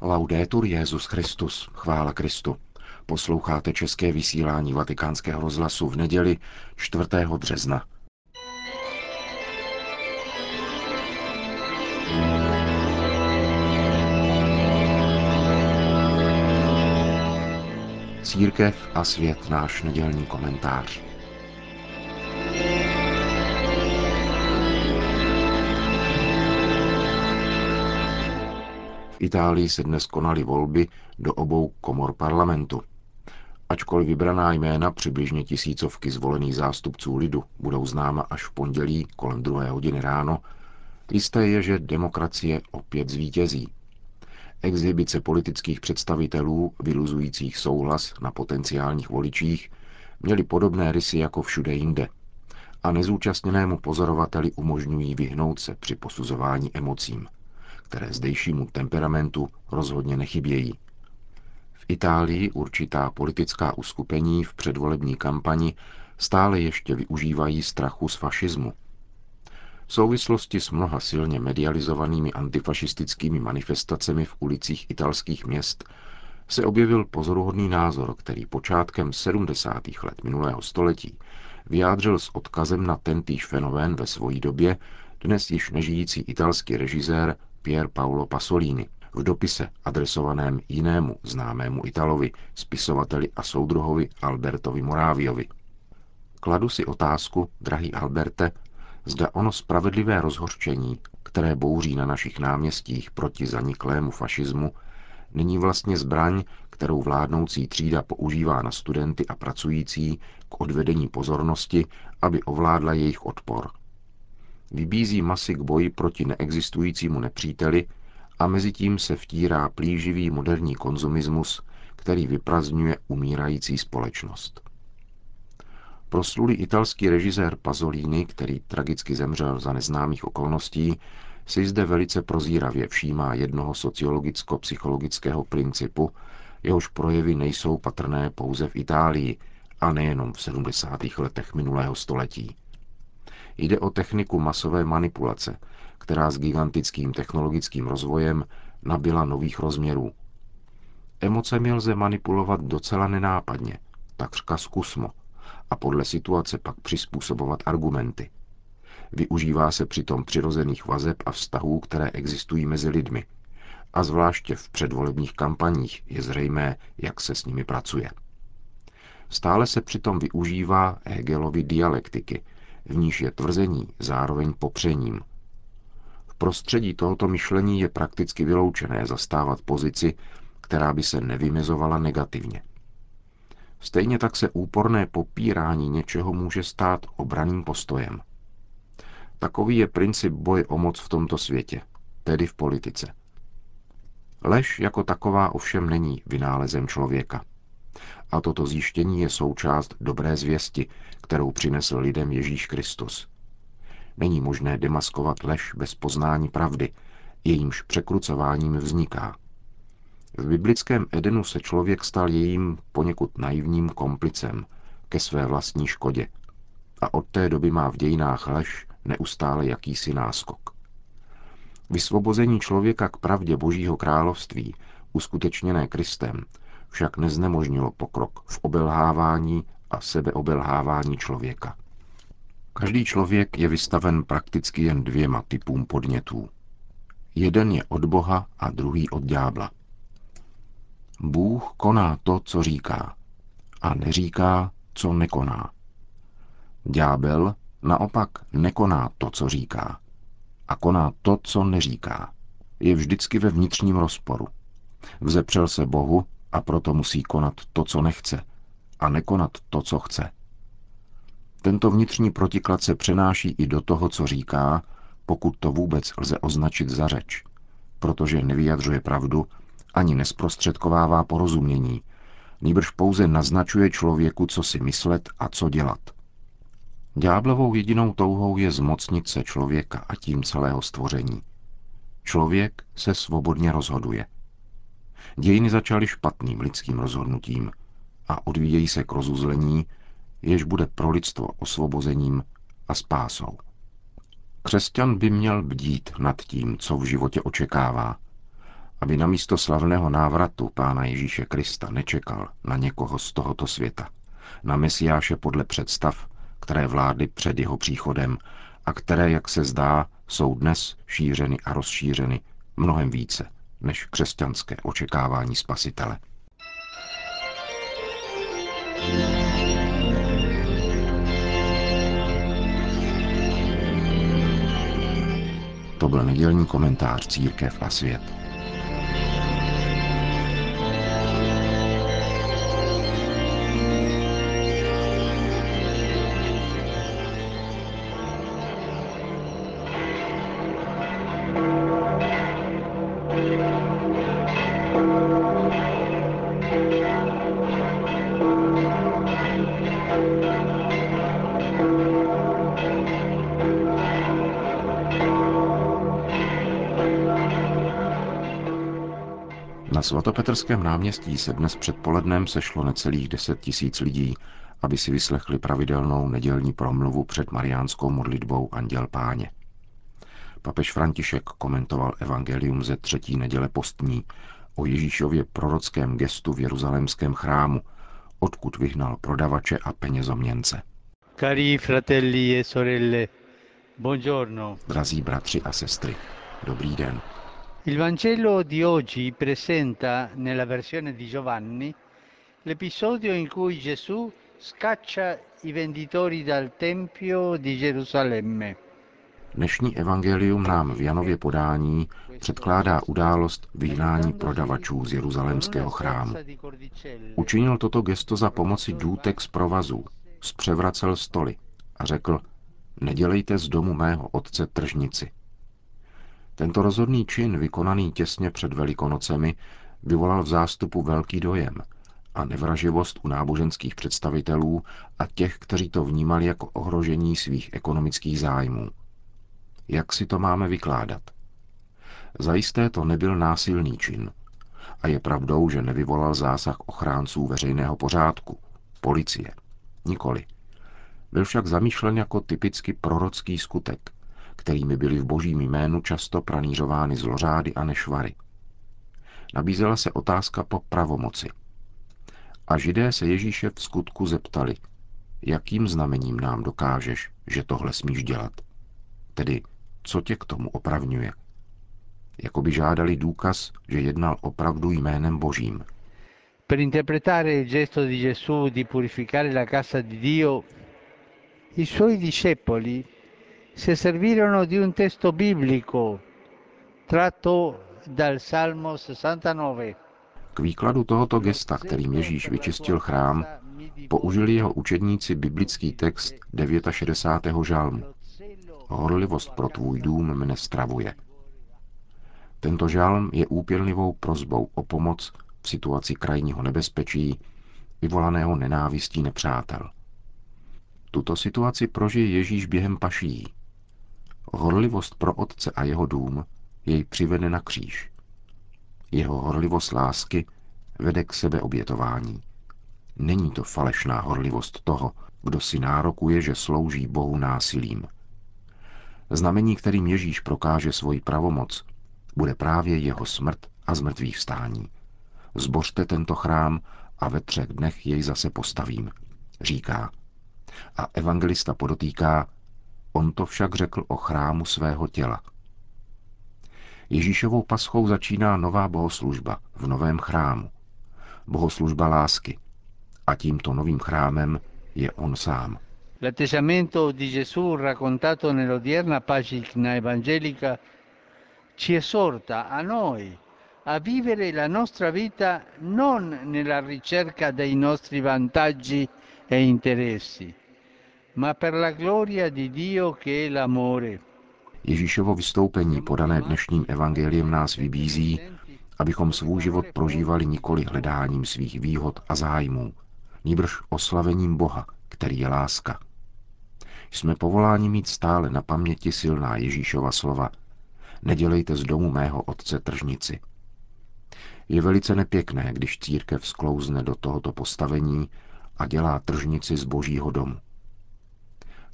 Laudetur Jezus Christus, chvála Kristu. Posloucháte české vysílání Vatikánského rozhlasu v neděli 4. března. Církev a svět náš nedělní komentář. Itálii se dnes konaly volby do obou komor parlamentu. Ačkoliv vybraná jména přibližně tisícovky zvolených zástupců lidu budou známa až v pondělí kolem druhé hodiny ráno, jisté je, že demokracie opět zvítězí. Exhibice politických představitelů, vyluzujících souhlas na potenciálních voličích, měly podobné rysy jako všude jinde a nezúčastněnému pozorovateli umožňují vyhnout se při posuzování emocím které zdejšímu temperamentu rozhodně nechybějí. V Itálii určitá politická uskupení v předvolební kampani stále ještě využívají strachu z fašismu. V souvislosti s mnoha silně medializovanými antifašistickými manifestacemi v ulicích italských měst se objevil pozoruhodný názor, který počátkem 70. let minulého století vyjádřil s odkazem na tentýž fenomén ve své době dnes již nežijící italský režisér Pier Paolo Pasolini v dopise adresovaném jinému známému Italovi, spisovateli a soudruhovi Albertovi Moráviovi. Kladu si otázku, drahý Alberte, zda ono spravedlivé rozhorčení, které bouří na našich náměstích proti zaniklému fašismu, není vlastně zbraň, kterou vládnoucí třída používá na studenty a pracující k odvedení pozornosti, aby ovládla jejich odpor – vybízí masy k boji proti neexistujícímu nepříteli a mezi tím se vtírá plíživý moderní konzumismus, který vyprazňuje umírající společnost. Proslulý italský režisér Pasolini, který tragicky zemřel za neznámých okolností, si zde velice prozíravě všímá jednoho sociologicko-psychologického principu, jehož projevy nejsou patrné pouze v Itálii a nejenom v 70. letech minulého století. Jde o techniku masové manipulace, která s gigantickým technologickým rozvojem nabila nových rozměrů. Emocemi lze manipulovat docela nenápadně, takřka zkusmo, a podle situace pak přizpůsobovat argumenty. Využívá se přitom přirozených vazeb a vztahů, které existují mezi lidmi. A zvláště v předvolebních kampaních je zřejmé, jak se s nimi pracuje. Stále se přitom využívá Hegelovy dialektiky, v níž je tvrzení zároveň popřením. V prostředí tohoto myšlení je prakticky vyloučené zastávat pozici, která by se nevymezovala negativně. Stejně tak se úporné popírání něčeho může stát obraným postojem. Takový je princip boje o moc v tomto světě, tedy v politice. Lež jako taková ovšem není vynálezem člověka. A toto zjištění je součást dobré zvěsti, kterou přinesl lidem Ježíš Kristus. Není možné demaskovat lež bez poznání pravdy, jejímž překrucováním vzniká. V biblickém Edenu se člověk stal jejím poněkud naivním komplicem ke své vlastní škodě. A od té doby má v dějinách lež neustále jakýsi náskok. Vysvobození člověka k pravdě Božího království, uskutečněné Kristem, však neznemožnilo pokrok v obelhávání a sebeobelhávání člověka. Každý člověk je vystaven prakticky jen dvěma typům podnětů. Jeden je od Boha a druhý od ďábla. Bůh koná to, co říká, a neříká, co nekoná. Ďábel naopak nekoná to, co říká, a koná to, co neříká. Je vždycky ve vnitřním rozporu. Vzepřel se Bohu a proto musí konat to, co nechce, a nekonat to, co chce. Tento vnitřní protiklad se přenáší i do toho, co říká, pokud to vůbec lze označit za řeč, protože nevyjadřuje pravdu ani nesprostředkovává porozumění, nýbrž pouze naznačuje člověku, co si myslet a co dělat. Ďáblovou jedinou touhou je zmocnit se člověka a tím celého stvoření. Člověk se svobodně rozhoduje – Dějiny začaly špatným lidským rozhodnutím a odvíjejí se k rozuzlení, jež bude pro lidstvo osvobozením a spásou. Křesťan by měl bdít nad tím, co v životě očekává, aby na místo slavného návratu Pána Ježíše Krista nečekal na někoho z tohoto světa, na Mesiáše podle představ, které vládly před jeho příchodem a které, jak se zdá, jsou dnes šířeny a rozšířeny mnohem více než křesťanské očekávání spasitele. To byl nedělní komentář Církev a svět. Na svatopetrském náměstí se dnes předpolednem sešlo necelých deset tisíc lidí, aby si vyslechli pravidelnou nedělní promluvu před mariánskou modlitbou Anděl Páně. Papež František komentoval evangelium ze třetí neděle postní o Ježíšově prorockém gestu v jeruzalémském chrámu, odkud vyhnal prodavače a penězoměnce. Cari fratelli e sorelle, buongiorno. Drazí bratři a sestry, dobrý den. Il Vangelo di oggi presenta, nella versione di Giovanni, l'episodio in cui Gesù scaccia i venditori dal Tempio di Gerusalemme. Dnešní evangelium nám v Janově podání předkládá událost vyhnání prodavačů z jeruzalémského chrámu. Učinil toto gesto za pomoci důtek z provazů, zpřevracel stoly a řekl, nedělejte z domu mého otce tržnici. Tento rozhodný čin, vykonaný těsně před Velikonocemi, vyvolal v zástupu velký dojem a nevraživost u náboženských představitelů a těch, kteří to vnímali jako ohrožení svých ekonomických zájmů. Jak si to máme vykládat? Zajisté to nebyl násilný čin. A je pravdou, že nevyvolal zásah ochránců veřejného pořádku, policie. Nikoli. Byl však zamýšlen jako typicky prorocký skutek, kterými byly v božím jménu často pranířovány zlořády a nešvary. Nabízela se otázka po pravomoci. A židé se Ježíše v skutku zeptali, jakým znamením nám dokážeš, že tohle smíš dělat? Tedy, co tě k tomu opravňuje? Jako by žádali důkaz, že jednal opravdu jménem božím. Per interpretare il gesto di Gesù di purificare la casa di Dio, i suoi discepoli si servirono di un testo biblico tratto dal Salmo 69. K výkladu tohoto gesta, kterým Ježíš vyčistil chrám, použili jeho učedníci biblický text 69. žalmu. Horlivost pro tvůj dům mne stravuje. Tento žalm je úpělnivou prozbou o pomoc v situaci krajního nebezpečí, vyvolaného nenávistí nepřátel. Tuto situaci prožije Ježíš během paší, Horlivost pro otce a jeho dům jej přivede na kříž. Jeho horlivost lásky vede k sebeobětování. Není to falešná horlivost toho, kdo si nárokuje, že slouží Bohu násilím. Znamení, kterým Ježíš prokáže svoji pravomoc, bude právě jeho smrt a zmrtvých vstání. Zbořte tento chrám a ve třech dnech jej zase postavím, říká. A evangelista podotýká, On to však řekl o chrámu svého těla. Ježíšovou paschou začíná nová bohoslužba v novém chrámu. Bohoslužba lásky. A tímto novým chrámem je on sám. L'atteggiamento di Gesù raccontato nell'odierna pagina evangelica ci esorta a noi a vivere la nostra vita non nella ricerca dei nostri vantaggi e interessi, ma per la gloria di Dio che è l'amore. Ježíšovo vystoupení podané dnešním evangeliem nás vybízí, abychom svůj život prožívali nikoli hledáním svých výhod a zájmů, níbrž oslavením Boha, který je láska. Jsme povoláni mít stále na paměti silná Ježíšova slova Nedělejte z domu mého otce tržnici. Je velice nepěkné, když církev sklouzne do tohoto postavení a dělá tržnici z božího domu.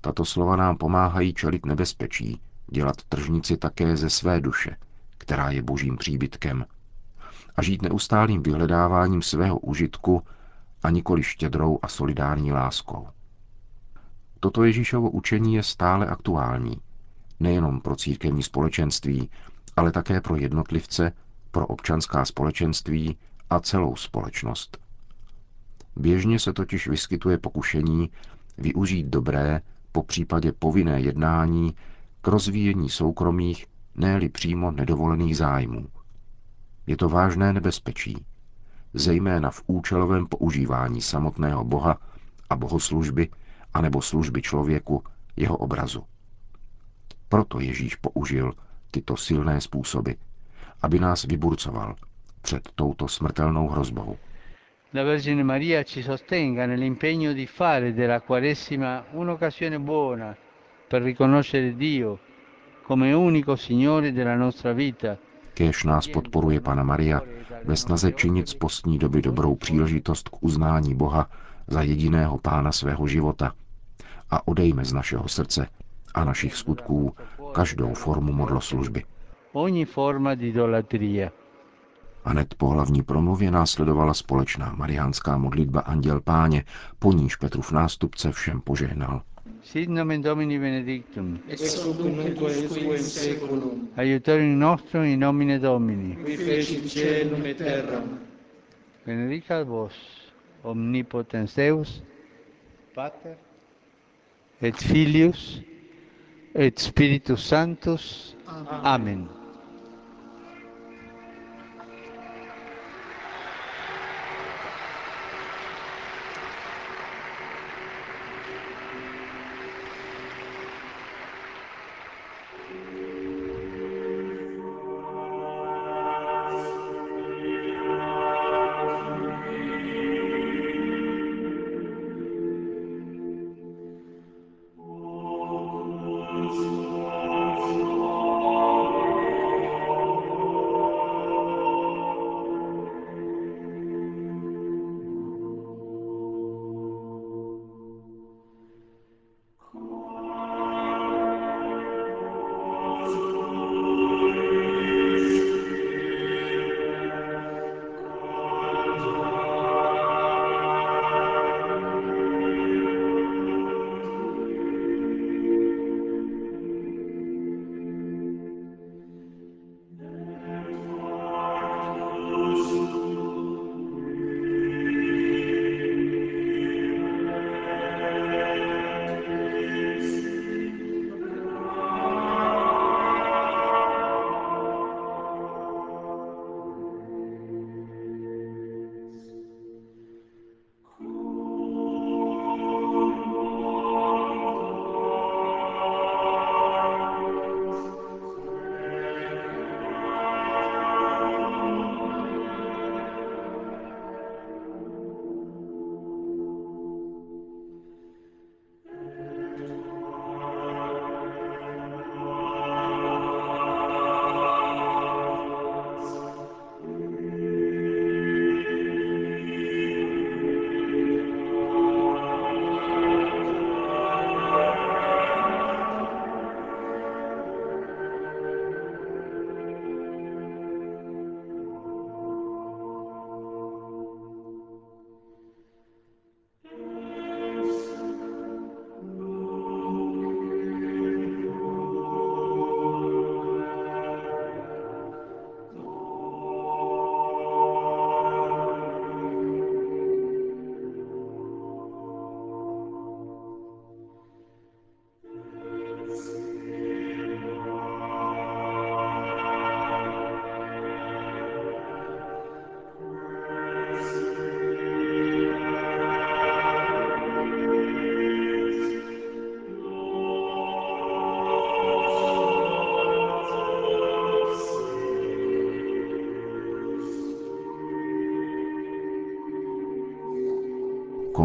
Tato slova nám pomáhají čelit nebezpečí, dělat tržnici také ze své duše, která je božím příbytkem, a žít neustálým vyhledáváním svého užitku a nikoli štědrou a solidární láskou. Toto Ježíšovo učení je stále aktuální, nejenom pro církevní společenství, ale také pro jednotlivce, pro občanská společenství a celou společnost. Běžně se totiž vyskytuje pokušení využít dobré, po případě povinné jednání k rozvíjení soukromých, ne přímo nedovolených zájmů. Je to vážné nebezpečí, zejména v účelovém používání samotného Boha a bohoslužby, anebo služby člověku, jeho obrazu. Proto Ježíš použil tyto silné způsoby, aby nás vyburcoval před touto smrtelnou hrozbou. La Vergine Maria ci sostenga nell'impegno di fare della Quaresima un'occasione buona per riconoscere Dio come unico Signore della nostra vita. Kéž nás podporuje Pana Maria ve snaze činit z postní doby dobrou příležitost k uznání Boha za jediného pána svého života a odejme z našeho srdce a našich skutků každou formu modloslužby. Ogni forma di idolatria. Hned po hlavní promluvě následovala společná mariánská modlitba Anděl Páně, po níž Petrův nástupce všem požehnal. Sit nomen Domini benedictum. ex hoc nunc usque in seculum, Aiutorium nostrum in nomine Domini. qui fecit caelum et terram, Benedicat vos, omnipotens Deus, Pater, et Filius, et Spiritus Sanctus. Amen.